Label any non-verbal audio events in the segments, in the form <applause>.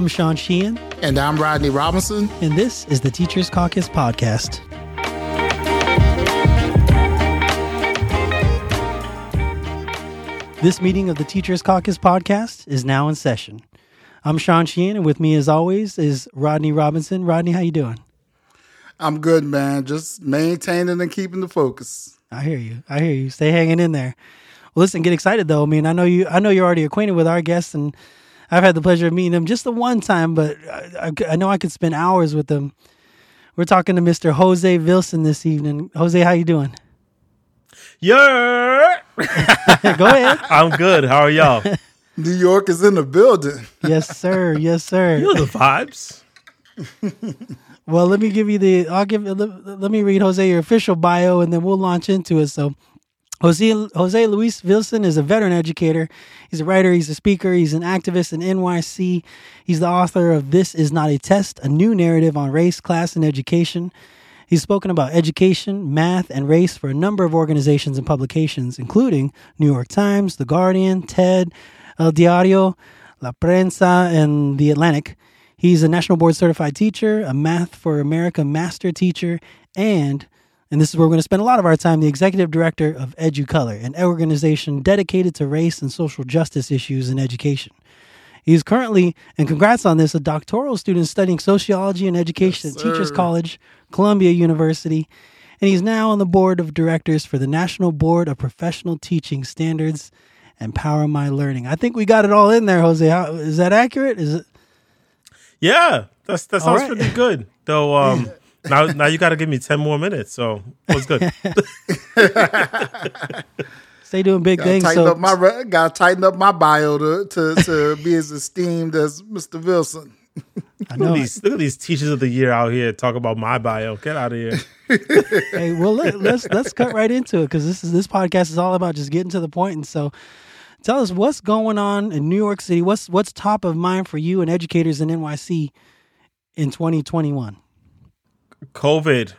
I'm Sean Sheehan. And I'm Rodney Robinson. And this is the Teachers Caucus Podcast. This meeting of the Teachers Caucus Podcast is now in session. I'm Sean Sheehan, and with me, as always, is Rodney Robinson. Rodney, how you doing? I'm good, man. Just maintaining and keeping the focus. I hear you. I hear you. Stay hanging in there. Well, listen, get excited though. I mean, I know you. I know you're already acquainted with our guests, and I've had the pleasure of meeting them just the one time, but I, I, I know I could spend hours with them. We're talking to Mr. Jose Vilson this evening. Jose, how you doing? Yeah. <laughs> Go ahead. <laughs> I'm good. How are y'all? <laughs> New York is in the building. Yes, sir. Yes, sir. You know the vibes. well, let me give you the. I'll give. Let, let me read Jose your official bio, and then we'll launch into it. So, Jose Jose Luis Vilson is a veteran educator. He's a writer. He's a speaker. He's an activist in NYC. He's the author of "This Is Not a Test: A New Narrative on Race, Class, and Education." He's spoken about education, math, and race for a number of organizations and publications, including New York Times, The Guardian, TED, El Diario, La Prensa, and The Atlantic. He's a national board certified teacher, a Math for America master teacher, and and this is where we're going to spend a lot of our time, the executive director of EduColor, an organization dedicated to race and social justice issues in education. He's currently, and congrats on this, a doctoral student studying sociology and education yes, at Teachers College, Columbia University. And he's now on the board of directors for the National Board of Professional Teaching Standards and Power My Learning. I think we got it all in there, Jose. How, is that accurate? Is it? Yeah, that's that sounds right. pretty good. Though um, <laughs> now now you got to give me ten more minutes. So what's good? <laughs> Stay doing big gotta things. Tighten so up my gotta tighten up my bio to to, to be as esteemed as Mr. Vilson. I know. Look at, these, look at these teachers of the year out here talk about my bio. Get out of here. <laughs> hey, well let, us let's, let's cut right into it because this is this podcast is all about just getting to the point. And so, tell us what's going on in New York City. What's what's top of mind for you and educators in NYC in 2021? COVID.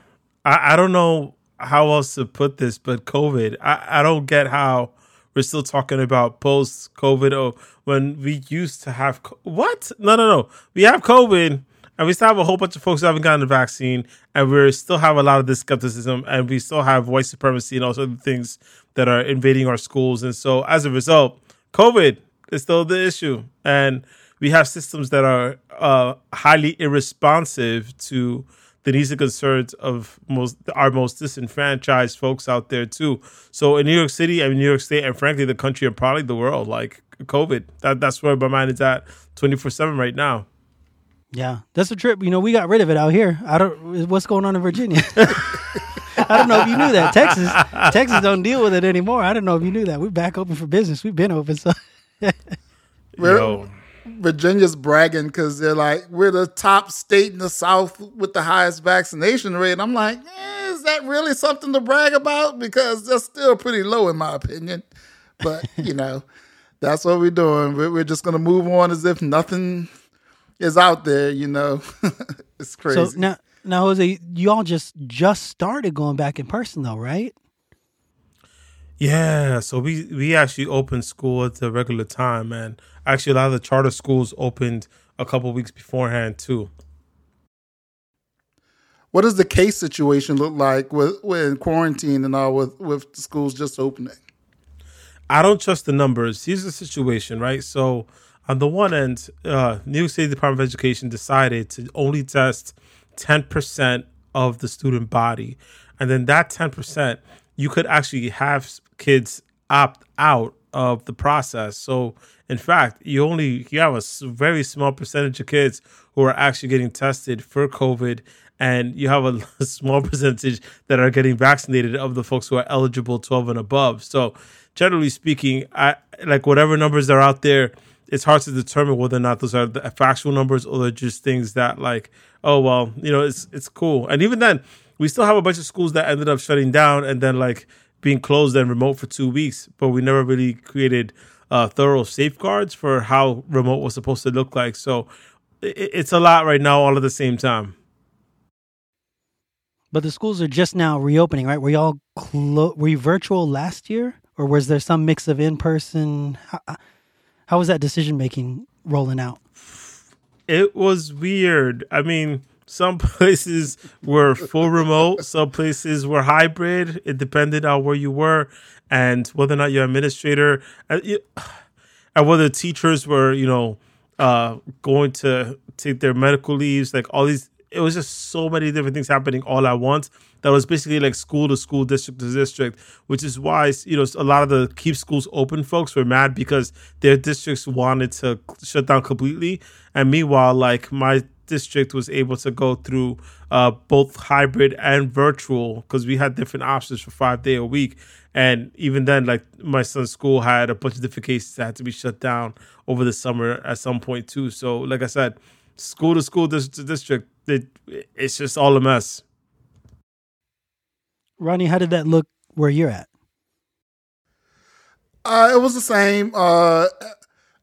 I, I don't know how else to put this, but COVID. I, I don't get how we're still talking about post COVID or when we used to have what? No, no, no. We have COVID and we still have a whole bunch of folks who haven't gotten the vaccine and we still have a lot of this skepticism and we still have white supremacy and all sorts of things that are invading our schools. And so as a result, COVID is still the issue. And we have systems that are uh, highly irresponsive to the needs and concerns of most our most disenfranchised folks out there too. So in New York City, I mean New York State, and frankly the country and probably the world, like COVID, that that's where my mind is at twenty four seven right now. Yeah, that's a trip. You know, we got rid of it out here. I don't. What's going on in Virginia? <laughs> I don't know if you knew that. Texas, Texas don't deal with it anymore. I don't know if you knew that. We're back open for business. We've been open. So, <laughs> well, Virginia's bragging because they're like, we're the top state in the South with the highest vaccination rate. I'm like, eh, is that really something to brag about? Because that's still pretty low, in my opinion. But, you know, <laughs> that's what we're doing. We're just going to move on as if nothing is out there, you know. <laughs> it's crazy. So now, now, Jose, you all just just started going back in person, though, right? Yeah, so we we actually opened school at the regular time, and actually a lot of the charter schools opened a couple weeks beforehand too. What does the case situation look like with, with quarantine and all with with the schools just opening? I don't trust the numbers. Here's the situation, right? So on the one end, uh, New York State Department of Education decided to only test ten percent of the student body, and then that ten percent you could actually have kids opt out of the process. So, in fact, you only you have a very small percentage of kids who are actually getting tested for COVID, and you have a, <laughs> small percentage that are getting vaccinated of the folks who are eligible 12 and above. So, generally speaking, I like whatever numbers are out there. It's hard to determine whether or not those are the uh, factual numbers or they're just things that like, oh well, you know, it's it's cool. And even then, we still have a bunch of schools that ended up shutting down and then like being closed and remote for two weeks, but we never really created uh, thorough safeguards for how remote was supposed to look like. So it, it's a lot right now, all at the same time. But the schools are just now reopening, right? Were y'all clo- were you virtual last year, or was there some mix of in person? How, how was that decision making rolling out? It was weird. I mean, some places were full remote, some places were hybrid. It depended on where you were and whether or not your administrator uh, and whether teachers were, you know, uh, going to take their medical leaves, like all these. It was just so many different things happening all at once. That was basically like school to school, district to district, which is why you know a lot of the keep schools open folks were mad because their districts wanted to shut down completely, and meanwhile, like my district was able to go through uh, both hybrid and virtual because we had different options for five day a week. And even then, like my son's school had a bunch of different cases that had to be shut down over the summer at some point too. So, like I said, school to school, district to district, it, it's just all a mess. Ronnie, how did that look where you're at? Uh, it was the same. Uh,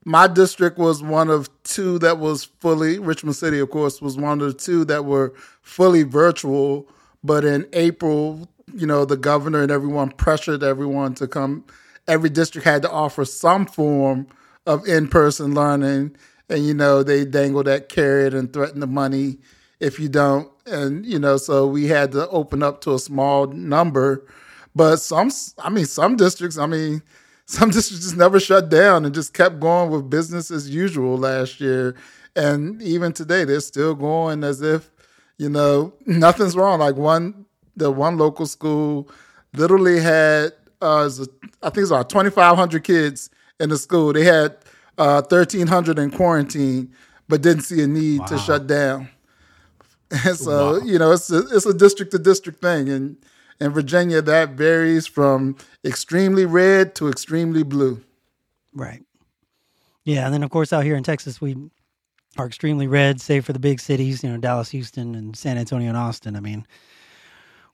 my district was one of two that was fully Richmond City, of course, was one of the two that were fully virtual. But in April, you know, the governor and everyone pressured everyone to come. Every district had to offer some form of in-person learning, and you know, they dangle that carrot and threaten the money if you don't. And you know, so we had to open up to a small number. But some, I mean, some districts, I mean, <laughs> some districts just never shut down and just kept going with business as usual last year. And even today, they're still going as if, you know, nothing's wrong. Like one, the one local school literally had, uh, I think it's about 2,500 kids in the school. They had uh, 1,300 in quarantine, but didn't see a need wow. to shut down. <laughs> And so, wow. you know, it's a, it's a district to district thing. And, in Virginia, that varies from extremely red to extremely blue. Right. Yeah, and then of course out here in Texas, we are extremely red, save for the big cities, you know, Dallas, Houston, and San Antonio and Austin. I mean,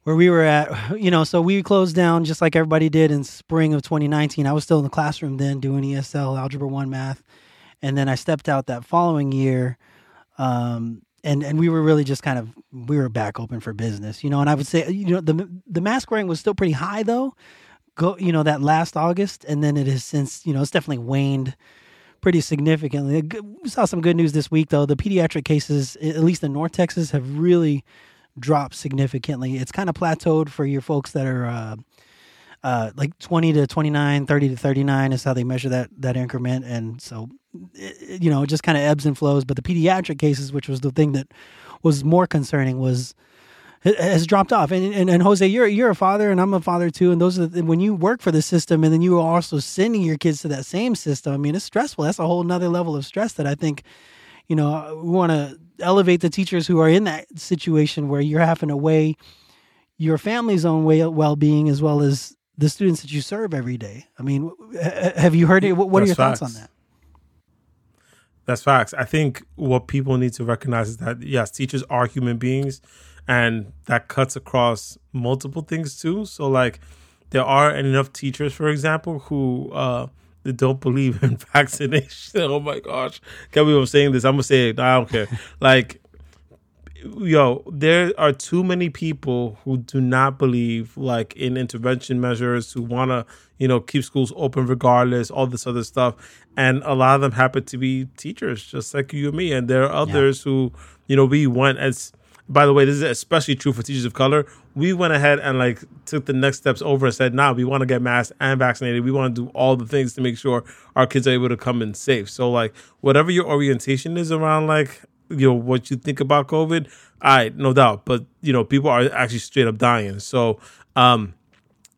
where we were at, <sighs> you know, so we closed down just like everybody did in spring of 2019. I was still in the classroom then doing ESL, Algebra 1 math. And then I stepped out that following year um, and and we were really just kind of we were back open for business, you know. And I would say, you know, the the mask wearing was still pretty high though. Go, you know, that last August, and then it has since, you know, it's definitely waned pretty significantly. We saw some good news this week though. The pediatric cases, at least in North Texas, have really dropped significantly. It's kind of plateaued for your folks that are. Uh, uh, like 20 to 29, 30 to 39 is how they measure that that increment. And so, it, you know, it just kind of ebbs and flows. But the pediatric cases, which was the thing that was more concerning, was has dropped off. And, and and Jose, you're you're a father, and I'm a father too. And those are the, when you work for the system, and then you are also sending your kids to that same system. I mean, it's stressful. That's a whole nother level of stress that I think, you know, we want to elevate the teachers who are in that situation where you're having to weigh your family's own way well being as well as the students that you serve every day. I mean, have you heard it? What, are your facts. thoughts on that? That's facts. I think what people need to recognize is that yes, teachers are human beings, and that cuts across multiple things too. So like, there are enough teachers, for example, who uh, don't believe in <laughs> vaccination. oh my gosh, can't believe I'm saying this. I'm gonna say it. I don't care. like yo, there are too many people who do not believe like in intervention measures, who want to, you know, keep schools open regardless, all this other stuff. And a lot of them happen to be teachers, just like you and me. And there are others yeah. who, you know, we went as, by the way, this is especially true for teachers of color. We went ahead and like took the next steps over and said, nah, we want to get masked and vaccinated. We want to do all the things to make sure our kids are able to come in safe. So, like, whatever your orientation is around, like, you know what you think about COVID. I no doubt, but you know people are actually straight up dying. So um,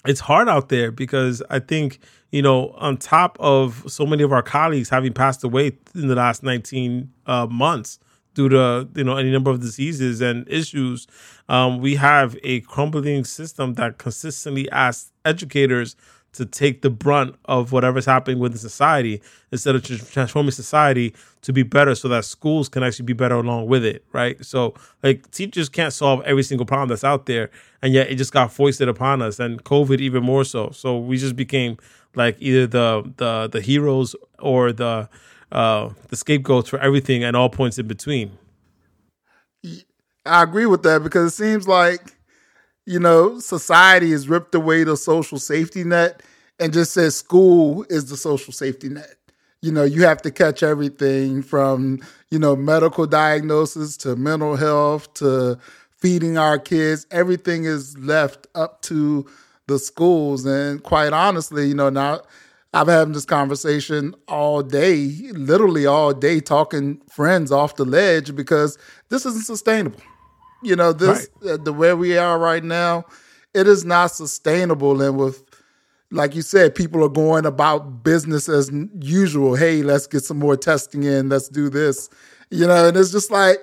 it's hard out there because I think you know on top of so many of our colleagues having passed away in the last 19 uh, months due to you know any number of diseases and issues, um, we have a crumbling system that consistently asks educators to take the brunt of whatever's happening within society instead of transforming society to be better so that schools can actually be better along with it right? So like teachers can't solve every single problem that's out there and yet it just got foisted upon us and covid even more so. So we just became like either the the the heroes or the uh the scapegoats for everything and all points in between. I agree with that because it seems like you know, society has ripped away the social safety net and just says school is the social safety net. you know, you have to catch everything from, you know, medical diagnosis to mental health to feeding our kids. Everything is left up to the schools. And quite honestly, you know, now I've having this conversation all day, literally all day, talking friends off the ledge because this isn't sustainable. You know, this right. uh, the way we are right now, it is not sustainable. And with like you said, people are going about business as usual. Hey, let's get some more testing in. Let's do this. You know, and it's just like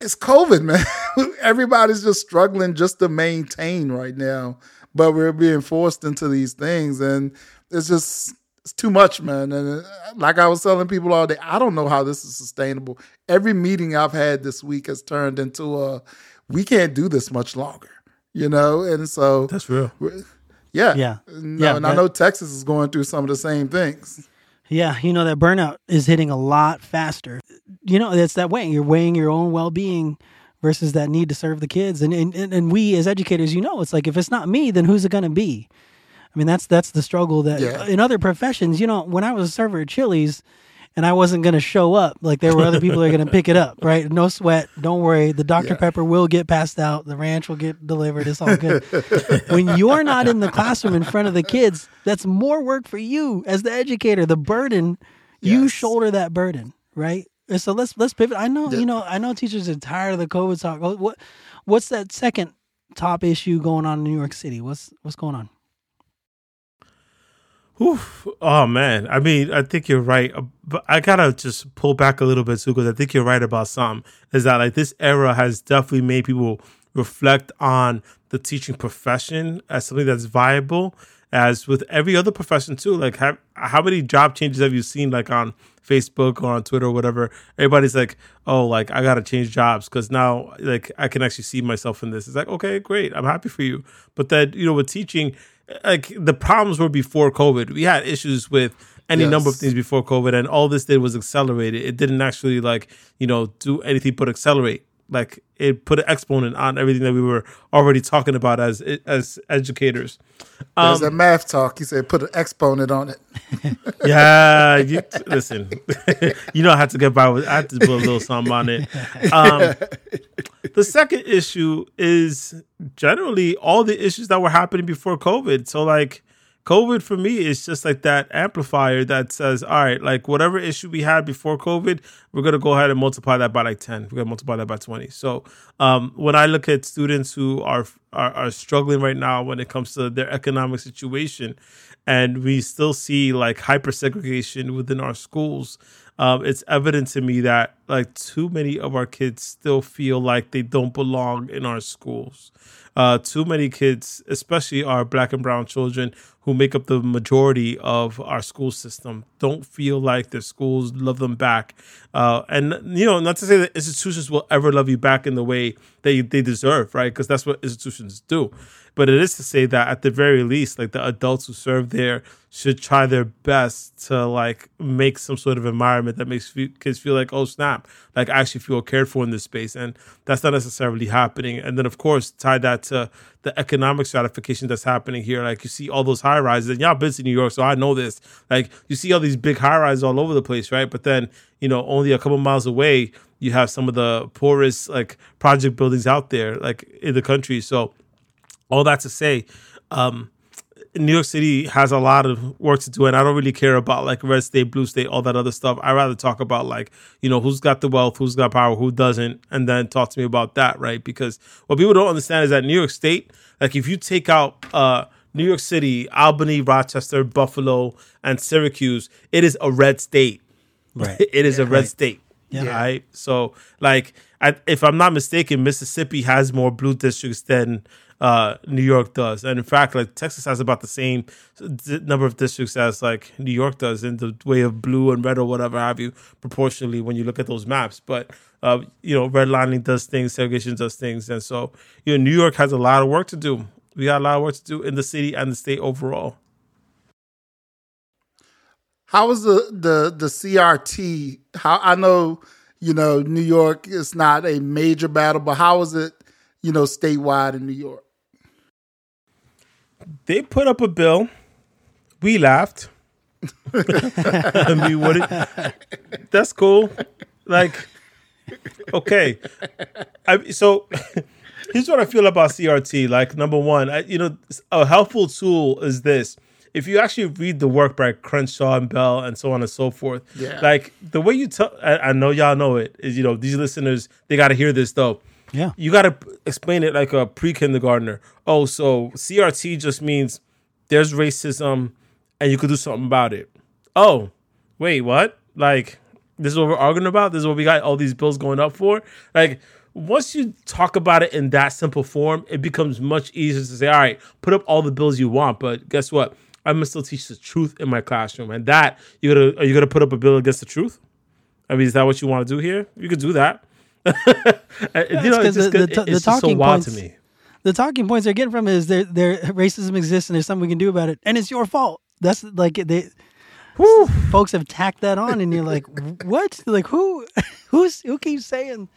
it's COVID, <laughs> man. Everybody's just struggling just to maintain right now. But we're being forced into these things, and it's just it's too much, man. And uh, like I was telling people all day, I don't know how this is sustainable. Every meeting I've had this week has turned into a we can't do this much longer, you know. And so that's real. Yeah, yeah, no, yeah. And that, I know Texas is going through some of the same things. Yeah, you know that burnout is hitting a lot faster. You know, it's that way. You're weighing your own well being versus that need to serve the kids. And, and and we as educators, you know, it's like if it's not me, then who's it gonna be? I mean, that's that's the struggle that yeah. in other professions, you know, when I was a server at Chili's and I wasn't going to show up, like there were other people that are going to pick it up, right? No sweat, don't worry. The Dr. Yeah. Pepper will get passed out, the ranch will get delivered. It's all good. <laughs> when you're not in the classroom in front of the kids, that's more work for you as the educator. The burden, yes. you shoulder that burden, right? And so let's let's pivot. I know, yeah. you know, I know teachers are tired of the COVID talk. What what's that second top issue going on in New York City? What's what's going on? Oof. Oh man, I mean, I think you're right, uh, but I gotta just pull back a little bit too because I think you're right about some. Is that like this era has definitely made people reflect on the teaching profession as something that's viable, as with every other profession too. Like, have, how many job changes have you seen like on Facebook or on Twitter or whatever? Everybody's like, oh, like I gotta change jobs because now like I can actually see myself in this. It's like, okay, great, I'm happy for you, but then you know with teaching like the problems were before COVID. We had issues with any yes. number of things before COVID, and all this did was accelerate it. It didn't actually like you know do anything but accelerate. Like it put an exponent on everything that we were already talking about as as educators. Um, There's a math talk. You said put an exponent on it. <laughs> yeah, you, listen. <laughs> you know I had to get by with. I had to put a little something on it. <laughs> Um, the second issue is generally all the issues that were happening before COVID. So like COVID for me is just like that amplifier that says, all right, like whatever issue we had before COVID, we're gonna go ahead and multiply that by like ten. We're gonna multiply that by twenty. So um, when I look at students who are, are are struggling right now when it comes to their economic situation, and we still see like hyper segregation within our schools, um, it's evident to me that like too many of our kids still feel like they don't belong in our schools. Uh, too many kids, especially our black and brown children who make up the majority of our school system, don't feel like their schools love them back. Uh, and, you know, not to say that institutions will ever love you back in the way they, they deserve, right? Because that's what institutions do. But it is to say that at the very least, like the adults who serve there should try their best to like make some sort of environment that makes kids feel like, oh snap, like I actually feel cared for in this space, and that's not necessarily happening. And then of course tie that to the economic stratification that's happening here. Like you see all those high rises, and y'all been to New York, so I know this. Like you see all these big high rises all over the place, right? But then you know only a couple miles away you have some of the poorest like project buildings out there, like in the country. So all that to say, um, New York City has a lot of work to do, and I don't really care about like red state, blue state, all that other stuff. I rather talk about like you know who's got the wealth, who's got power, who doesn't, and then talk to me about that, right? Because what people don't understand is that New York State, like if you take out uh, New York City, Albany, Rochester, Buffalo, and Syracuse, it is a red state. Right. <laughs> it is yeah, a red right. state. Yeah. Right. So like, I, if I'm not mistaken, Mississippi has more blue districts than uh, New York does. And in fact, like Texas has about the same number of districts as like New York does in the way of blue and red or whatever have you, proportionally when you look at those maps. But uh, you know, redlining does things, segregation does things, and so you know, New York has a lot of work to do. We got a lot of work to do in the city and the state overall. How is the the the CRT? How I know you know New York is not a major battle, but how is it you know statewide in New York? They put up a bill. We laughed. I mean, what? It, that's cool. Like, okay. I, so <laughs> here's what I feel about CRT. Like, number one, I, you know, a helpful tool is this. If you actually read the work by Crenshaw and Bell and so on and so forth, Yeah. like the way you tell, I, I know y'all know it is, you know, these listeners they got to hear this though. Yeah. You got to explain it like a pre kindergartner. Oh, so CRT just means there's racism and you could do something about it. Oh, wait, what? Like, this is what we're arguing about? This is what we got all these bills going up for? Like, once you talk about it in that simple form, it becomes much easier to say, all right, put up all the bills you want, but guess what? I'm gonna still teach the truth in my classroom. And that, you gonna are you gonna put up a bill against the truth? I mean, is that what you want to do here? You could do that. Uh, you know, it's 'cause just, the- good- the- the it's so talking wild points- to me. the talking points they're getting from is there there racism exists and there's something we can do about it and it's your fault. That's like they folks have tacked that on and you're like <laughs> what like who <laughs> who's who keeps saying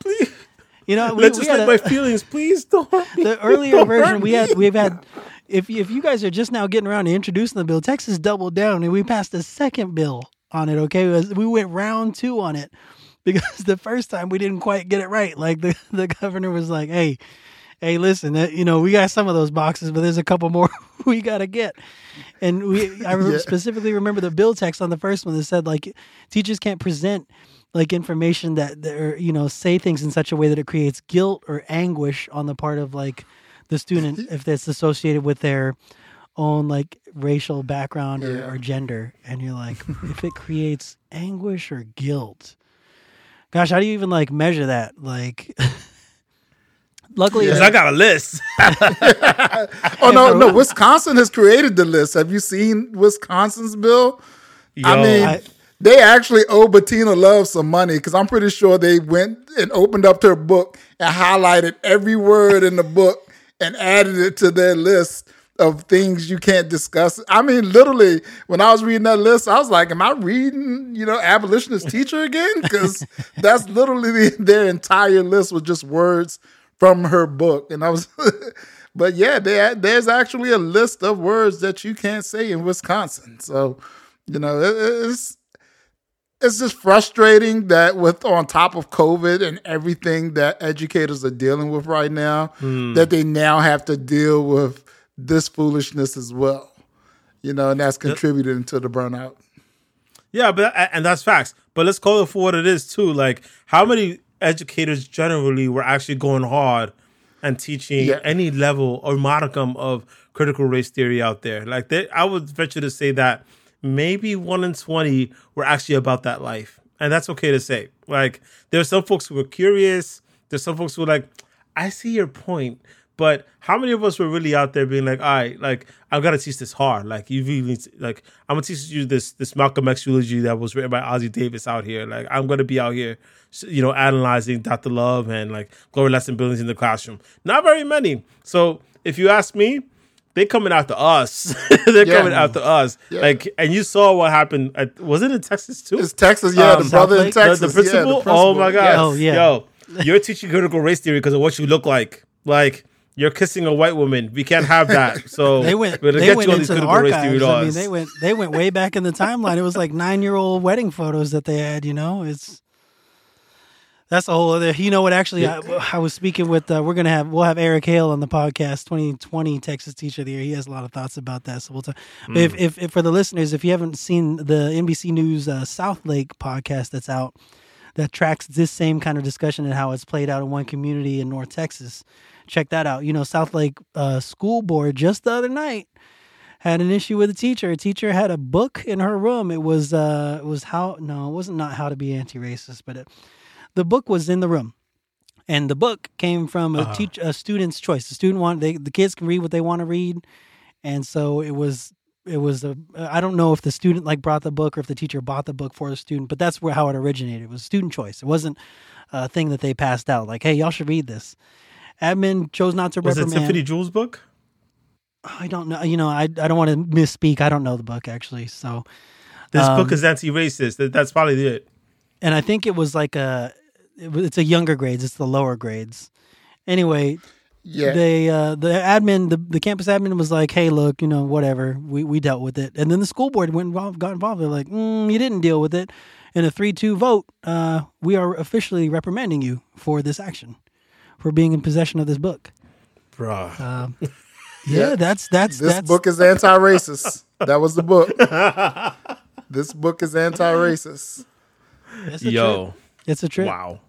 Please, you know we, let's we just had a- my feelings. Please don't. the earlier Don't version we had we've had if if you guys are just now getting around to introducing the bill texas doubled down and we passed a second bill on it okay we went round two on it because the first time we didn't quite get it right like the, <laughs> the governor was like hey hey listen uh, you know we got some of those boxes but there's a couple more <laughs> we got to get and we i <laughs> Yeah. specifically remember the bill text on the first one that said like teachers can't present like information that that are you know say things in such a way that it creates guilt or anguish on the part of like the student if that's associated with their own like racial background or, Yeah. or gender and you're like if it creates anguish or guilt gosh how do you even like measure that like <laughs> luckily Because I got a list. <laughs> Oh no, no. Wisconsin has created the list. Have you seen Wisconsin's bill? I mean, I- they actually owe Bettina Love some money because I'm pretty sure they went and opened up their book and highlighted every word in the book and added it to their list of things you can't discuss. I mean, literally, when I was reading that list, I was like, "Am I reading, you know, abolitionist teacher again?" Because <laughs> that's literally their entire list was just words from her book, and I was. <laughs> But yeah, there, there's actually a list of words that you can't say in Wisconsin. So, you know, it, it's it's just frustrating that with on top of COVID and everything that educators are dealing with right now, hmm. that they now have to deal with this foolishness as well. You know, and that's contributing to the burnout. Yeah, but and that's facts. But let's call it for what it is too. Like, how many educators generally were actually going hard and teaching Yeah. any level or modicum of critical race theory out there? Like, they, I would venture to say that maybe one in twenty were actually about that life, and that's okay to say. Like, there's some folks who were curious. There's some folks who were like, I see your point. But how many of us were really out there being like, all right, like I've got to teach this hard. Like you really need to, like I'm gonna teach you this this Malcolm X eulogy that was written by Ossie Davis out here. Like I'm gonna be out here, you know, analyzing Dr. Love and like Gloria Ladson-Billings in the classroom. Not very many. So if you ask me, they're coming after us. <laughs> They're Yeah. coming after us. Like, and you saw what happened. At, was it in Texas too? It's Texas, yeah, Um, the brother in Southlake? The- Texas, the, yeah, principal? Oh my god! Yes. Oh, yeah. Yo, you're teaching critical race theory because of what you look like. Like you're kissing a white woman. We can't have that. <laughs> So they went they went into the archives. i mean they went they went way back in the timeline. It was like nine year old wedding photos that they had you know? It's that's a whole other you know what? Actually I, I was speaking with uh, we're gonna have we'll have eric hale on the podcast 2020 texas teacher of the year. He has a lot of thoughts about that so we'll talk. But if, if, if for the listeners if you haven't seen the nbc news uh, south lake podcast that's out that tracks this same kind of discussion and how it's played out in one community in north texas check that out you know south lake uh, school board just the other night had an issue with a teacher. A teacher had a book in her room. It was uh it was how no, it wasn't not how to be anti-racist, but it, the book was in the room. And the book came from a teach a student's choice. The student want they the kids can read what they want to read. And so it was it was a I don't know if the student like brought the book or if the teacher bought the book for the student, but that's where how it originated. It was student choice. It wasn't a thing that they passed out like, "Hey, y'all should read this." Admin chose not to was it reprimand. Tiffany Jewell's book? I don't know. You know, I I don't want to misspeak. I don't know the book actually. So, This Um, book is anti-racist. That, that's probably it. and I think it was like a, it it's a younger grades. It's the lower grades. Anyway, yeah. They uh, the admin, the, the campus admin was like, "Hey, look, you know, whatever. We we dealt with it." And then the school board went involved, got involved. They're like, mm, "You didn't deal with it." In a three-two vote, uh, we are officially reprimanding you for this action, for being in possession of this book. Bruh. Uh, <laughs> yeah, yeah, that's that's this that's, book is anti-racist. that was the book. <laughs> this book is anti-racist. It's Yo, trip. it's a trip. Wow.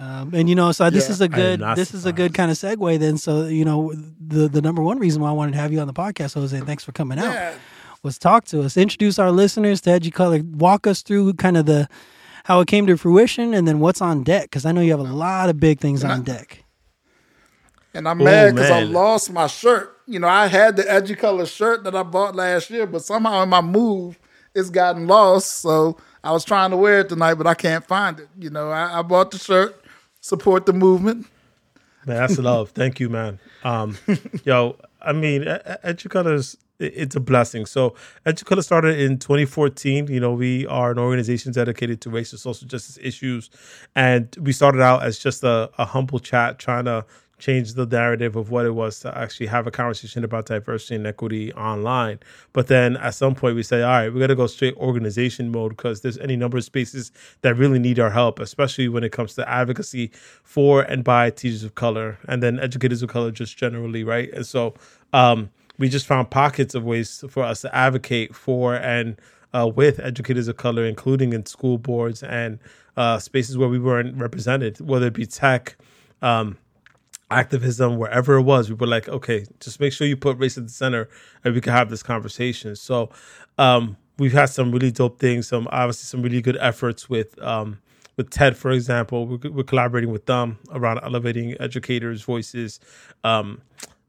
Um, and you know, so this yeah. is a good this surprised. is a good kind of segue then. So you know, the the number one reason why I wanted to have you on the podcast, Jose, and thanks for coming yeah. out, was talk to us, introduce our listeners to Educolor, walk us through kind of the how it came to fruition, and then what's on deck. Because I know you have a lot of big things and on I, deck. And I'm mad because I lost my shirt. You know, I had the Educolor shirt that I bought last year, but somehow in my move, it's gotten lost. So I was trying to wear it tonight, but I can't find it. You know, I, I bought the shirt support the movement. Man, that's love. Thank you, man. Um, <laughs> yo, I mean, Educolor is it's a blessing. So Educolor started in 2014. You know, we are an organization dedicated to racial social justice issues, and we started out as just a, a humble chat trying to change the narrative of what it was to actually have a conversation about diversity and equity online. But then at some point we say, all right, we got to go straight organization mode because there's any number of spaces that really need our help, especially when it comes to advocacy for and by teachers of color and then educators of color just generally, right? And so um, we just found pockets of ways for us to advocate for and uh, with educators of color, including in school boards and uh, spaces where we weren't represented, whether it be tech. Um, activism, wherever it was, we were like, okay, just make sure you put race at the center and we can have this conversation. So um, we've had some really dope things, some obviously some really good efforts with um, with TED, for example. We're, we're, collaborating with them around elevating educators' voices. Um,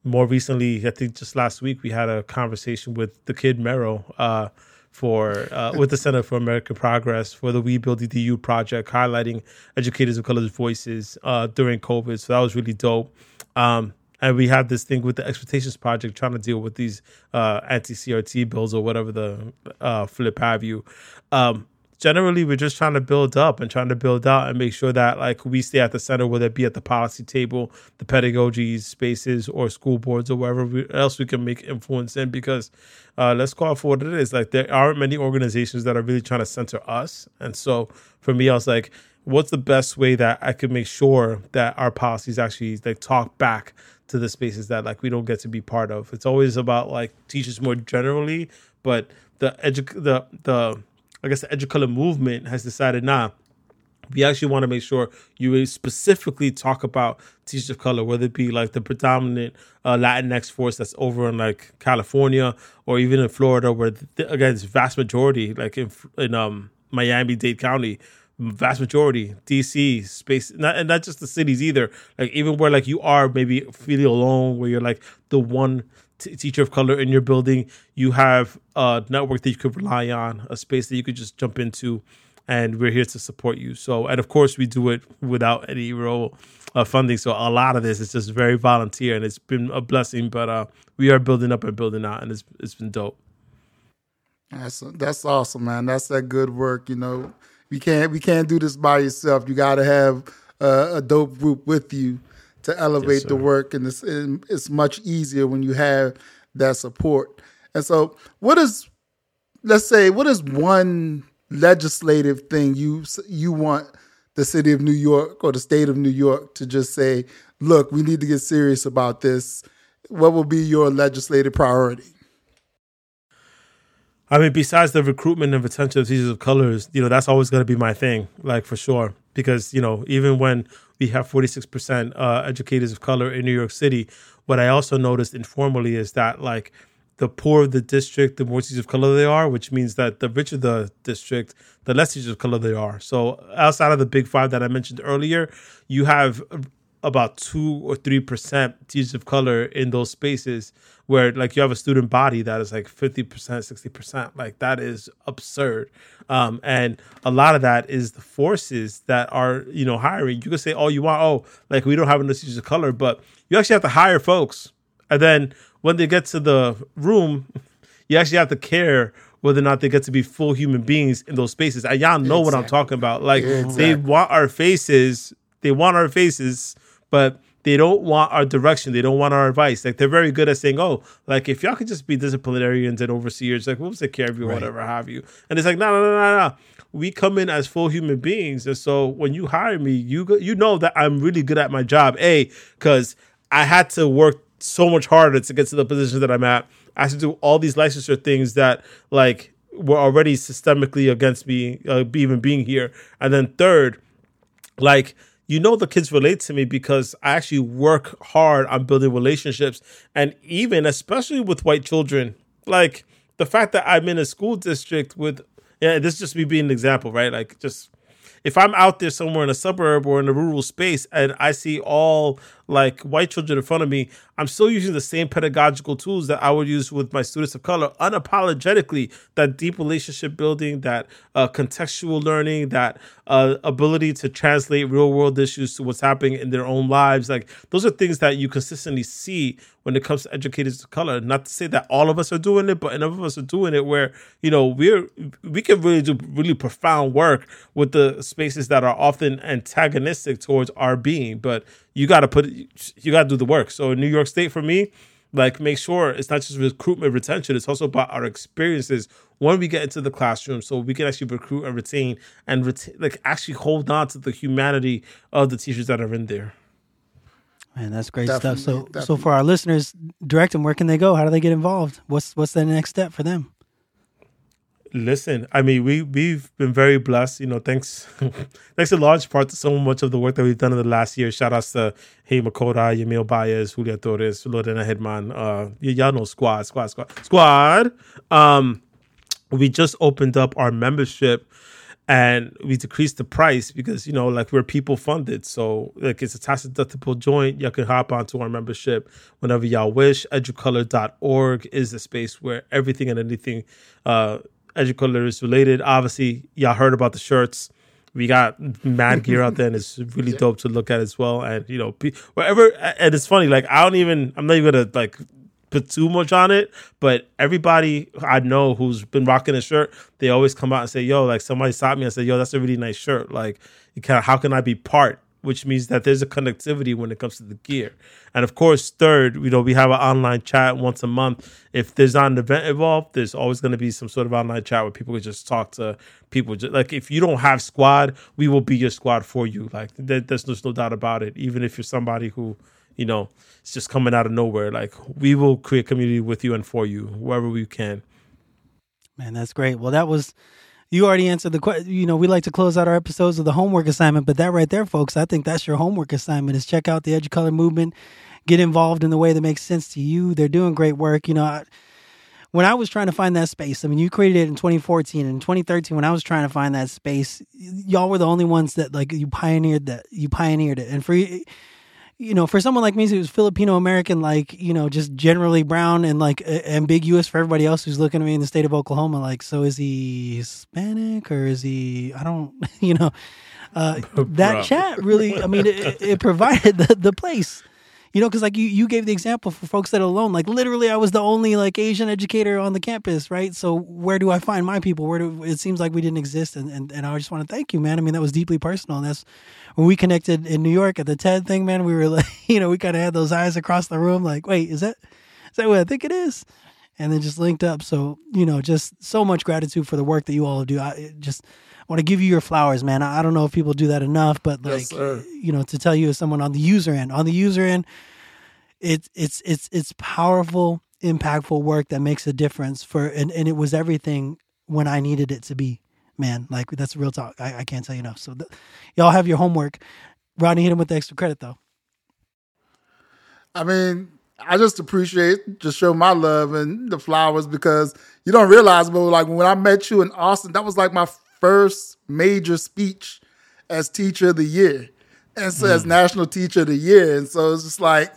more recently, I think just last week, we had a conversation with the kid Mero. Uh, for uh, with the Center for American Progress for the We Build EDU project, highlighting educators of color's voices uh, during COVID. So that was really dope. Um, and we have this thing with the Expectations Project trying to deal with these uh, anti CRT bills or whatever the uh, flip have you. Um, generally we're just trying to build up and trying to build out and make sure that like we stay at the center whether it be at the policy table the pedagogy spaces or school boards or wherever we, else we can make influence in because uh, let's call it for what it is. Like there aren't many organizations that are really trying to center us. And so for me i was like what's the best way that i could make sure that our policies actually like talk back to the spaces that like we don't get to be part of? It's always about like teachers more generally but the edu- the the I guess the Educolor movement has decided, nah, we actually want to make sure you specifically talk about teachers of color, whether it be like the predominant uh, Latinx force that's over in like California or even in Florida, where the, again it's vast majority, like in in um, Miami Dade County, vast majority DC space, not, and not just the cities either. Like even where like you are maybe feeling alone, where you're like the one t- teacher of color in your building, you have a network that you could rely on, a space that you could just jump into, and we're here to support you. So, and of course, we do it without any real uh, funding. So, a lot of this is just very volunteer, and it's been a blessing. But uh, we are building up and building out, and it's it's been dope. That's that's awesome, man. That's that good work. You know, we can't we can't do this by yourself. You got to have uh, a dope group with you to elevate yes, the work, and it's it's much easier when you have that support. And so, what is let's say what is one legislative thing you you want the city of New York or the state of New York to just say, look, we need to get serious about this. What will be your legislative priority? I mean, besides the recruitment and retention of teachers of colors, you know, that's always going to be my thing, like for sure. Because, you know, even when we have 46% uh, educators of color in New York City, what I also noticed informally is that, like, the poorer the district, the more teachers of color they are, which means that the richer the district, the less teachers of color they are. So outside of the big five that I mentioned earlier, you have about two or three percent teachers of color in those spaces where like you have a student body that is like 50% 60% like that is absurd. Um, and a lot of that is the forces that are you know hiring. You can say all you want oh like we don't have enough teachers of color but you actually have to hire folks. And then when they get to the room you actually have to care whether or not they get to be full human beings in those spaces. And y'all know exactly. what i'm talking about. Like exactly. they want our faces. They want our faces but they don't want our direction. They don't want our advice. Like they're very good at saying, "Oh, like if y'all could just be disciplinarians and overseers, like we'll take care of you, right. whatever have you." And it's like, no, no, no, no, no. We come in as full human beings, and so when you hire me, you go, you know that I'm really good at my job. A, because I had to work so much harder to get to the position that I'm at. I had to do all these licensure things that like were already systemically against me uh, even being here. And then third, like you know the kids relate to me because I actually work hard on building relationships. And even especially with white children like the fact that I'm in a school district with yeah this is just me being an example right? Like just if I'm out there somewhere in a suburb or in a rural space and I see all like white children in front of me, I'm still using the same pedagogical tools that I would use with my students of color unapologetically. That deep relationship building, that uh, contextual learning, that uh, ability to translate real world issues to what's happening in their own lives. Like those are things that you consistently see when it comes to educators of color. Not to say that all of us are doing it, but enough of us are doing it where you know we're we can really do really profound work with the spaces that are often antagonistic towards our being. But you got to put you got to do the work. So in New York State for me, like make sure it's not just recruitment retention it's also about our experiences when we get into the classroom so we can actually recruit and retain and retain, like actually hold on to the humanity of the teachers that are in there Man, that's great definitely, stuff. So, definitely. so for our listeners, direct them. Where can they go? How do they get involved? What's what's the next step for them? Listen, I mean, we we've been very blessed. You know, thanks <laughs> thanks a large part to so much of the work that we've done in the last year. Shout outs to Hey Makoda, Yamil Baez, Julia Torres, Lorena Hedman. Uh, y'all know Squad, Squad, Squad, Squad. Um, we just opened up our membership and we decreased the price because you know like we're people funded so like it's a tax deductible joint y'all can hop onto our membership whenever y'all wish educolor.org is the space where everything and anything uh educolor is related obviously y'all heard about the shirts we got mad gear out there and it's really dope to look at as well and you know wherever and it's funny like i don't even i'm not even gonna like put too much on it, but everybody I know who's been rocking a shirt, they always come out and say, "Yo, like somebody stopped me and said, "Yo, that's a really nice shirt." Like, you kind of how can I be part? Which means that there's a connectivity when it comes to the gear. And of course, third, you know, we have an online chat once a month. If there's not an event involved, there's always going to be some sort of online chat where people can just talk to people. Like if you don't have squad, we will be your squad for you. Like there's, there's no doubt about it. Even if you're somebody who you know, it's just coming out of nowhere. Like we will create community with you and for you wherever we can. Man, that's great. Well, that was you already answered the question. You know, we like to close out our episodes with the homework assignment, but that right there, folks, I think that's your homework assignment is check out the Educolor movement, get involved in the way that makes sense to you. They're doing great work. You know, I, when I was trying to find that space, I mean, you created it in 2014 and 2013. When I was trying to find that space, y'all were the only ones that like you pioneered that you pioneered it. And for you know, for someone like me who's Filipino American, like, you know, just generally brown and like ambiguous for everybody else who's looking at me in the state of Oklahoma, like, so is he Hispanic or is he, I don't, <laughs> you know, uh, <laughs> that chat really, I mean, it, it provided the, the place you know, because like you, you gave the example for folks that are alone. Like literally, I was the only like Asian educator on the campus, right? So where do I find my people? Where do it seems like we didn't exist, and and, and I just want to thank you, man. I mean, that was deeply personal, and that's when we connected in New York at the TED thing, man. We were <laughs> like, you know, we kind of had those eyes across the room, like, wait, is that is that what I think it is? And then just linked up. So you know, just so much gratitude for the work that you all do. I just want to give you your flowers, man. I, don't know if people do that enough, but like yes, you know, to tell you as someone on the user end, on the user end, it's it's it's it's powerful, impactful work that makes a difference for and, and it was everything when I needed it to be. Man, like that's real talk. I, I can't tell you enough. So the, y'all have your homework. Rodney hit him with the extra credit though. I mean, I just appreciate just show my love and the flowers because you don't realize, but like when I met you in Austin, that was like my first major speech as teacher of the year and so mm. as national teacher of the year. And so it's just like,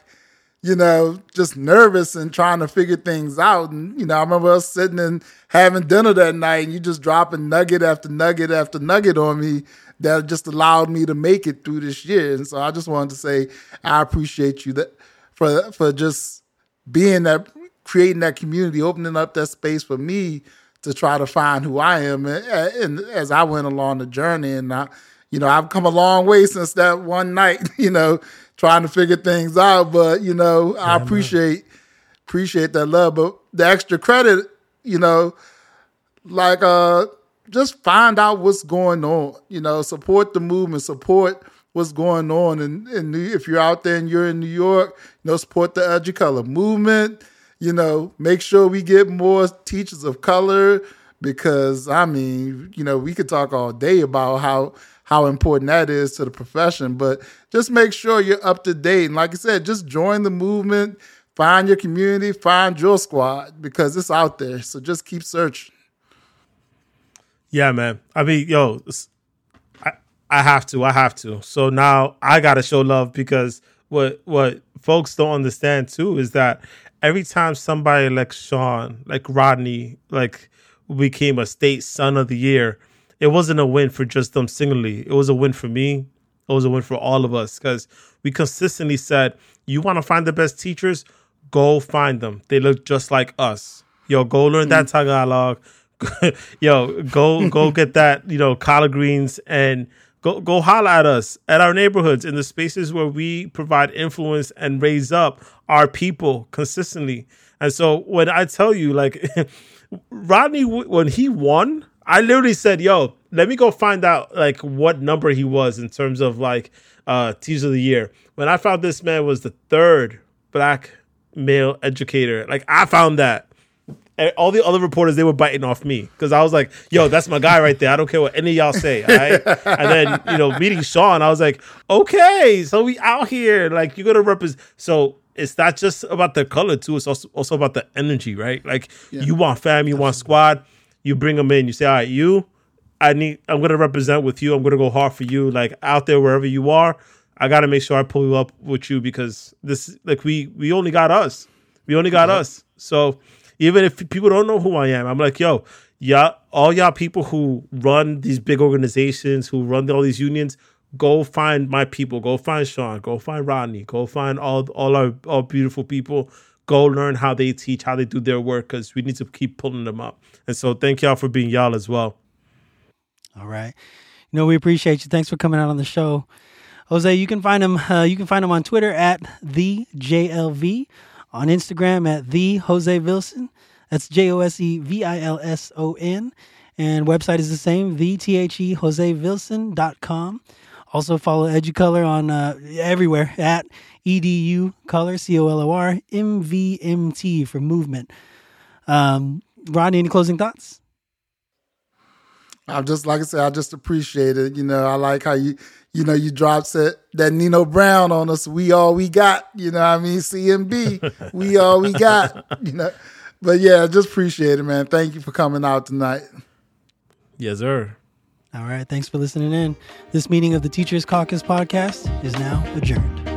you know, just nervous and trying to figure things out. And, you know, I remember us sitting and having dinner that night and you just dropping nugget after nugget after nugget on me that just allowed me to make it through this year. And so I just wanted to say I appreciate you that for for just being that creating that community, opening up that space for me to try to find who I am and, and as I went along the journey and I you know, I've come a long way since that one night, <laughs> you know, trying to figure things out. But, you know, I appreciate appreciate that love. But the extra credit, you know, like uh just find out what's going on, you know, support the movement, support what's going on. And, and if you're out there and you're in New York, you know, support the Educolor movement, you know, make sure we get more teachers of color because I mean, you know, we could talk all day about how how important that is to the profession, but just make sure you're up to date. And like I said, just join the movement, find your community, find your squad because it's out there. So just keep searching. Yeah, man. I mean, yo, I I have to, I have to. So now I gotta show love because what what folks don't understand too is that every time somebody like Sean, like Rodney, like became a state son of the year, it wasn't a win for just them singly. It was a win for me. It was a win for all of us because we consistently said, you want to find the best teachers? Go find them. They look just like us. Yo, go learn that mm-hmm. Tagalog. <laughs> Yo, go go get that, you know, collard greens and go go holler at us at our neighborhoods in the spaces where we provide influence and raise up our people consistently. And so when I tell you, like <laughs> Rodney, when he won, I literally said, "Yo, let me go find out like what number he was in terms of like uh teaser of the year." When I found this man was the third black male educator, like I found that. All the other reporters they were biting off me because I was like, "Yo, that's my guy right there. I don't care what any of y'all say." and then you know, meeting Sean, I was like, "Okay, so we out here. Like, you're gonna represent." So it's not just about the color too. It's also also about the energy, right? Like, yeah. you want fam, you want squad you bring them in. You say, all right, you, I need, I'm going to represent with you. I'm going to go hard for you. Like out there, wherever you are, I got to make sure I pull you up with you because this, like, we, we only got us. We only got us. So even if people don't know who I am, I'm like, yo, yeah, all y'all people who run these big organizations, who run all these unions, go find my people. Go find Sean. Go find Rodney. Go find all all our all beautiful people go learn how they teach, how they do their work, because we need to keep pulling them up. And so thank y'all for being y'all as well. All right. You know, we appreciate you. Thanks for coming out on the show. Jose, you can find him uh, you can find him on Twitter at the JLV, on Instagram at the Jose Vilson. That's J O S E V I L S O N. And website is the same, the T H E Jose Vilson.com. Also follow Educolor on uh, everywhere at edu color c o l o r m v m t for movement. Um, Rodney, any closing thoughts? I'm just like I said, I just appreciate it. You know, I like how you, you know, you dropped that, that Nino Brown on us. We all we got. You know, I mean, CMB, we <laughs> all we got. You know, but yeah, just appreciate it, man. Thank you for coming out tonight. Yes, sir. All right. Thanks for listening in. This meeting of the Teachers Caucus podcast is now adjourned.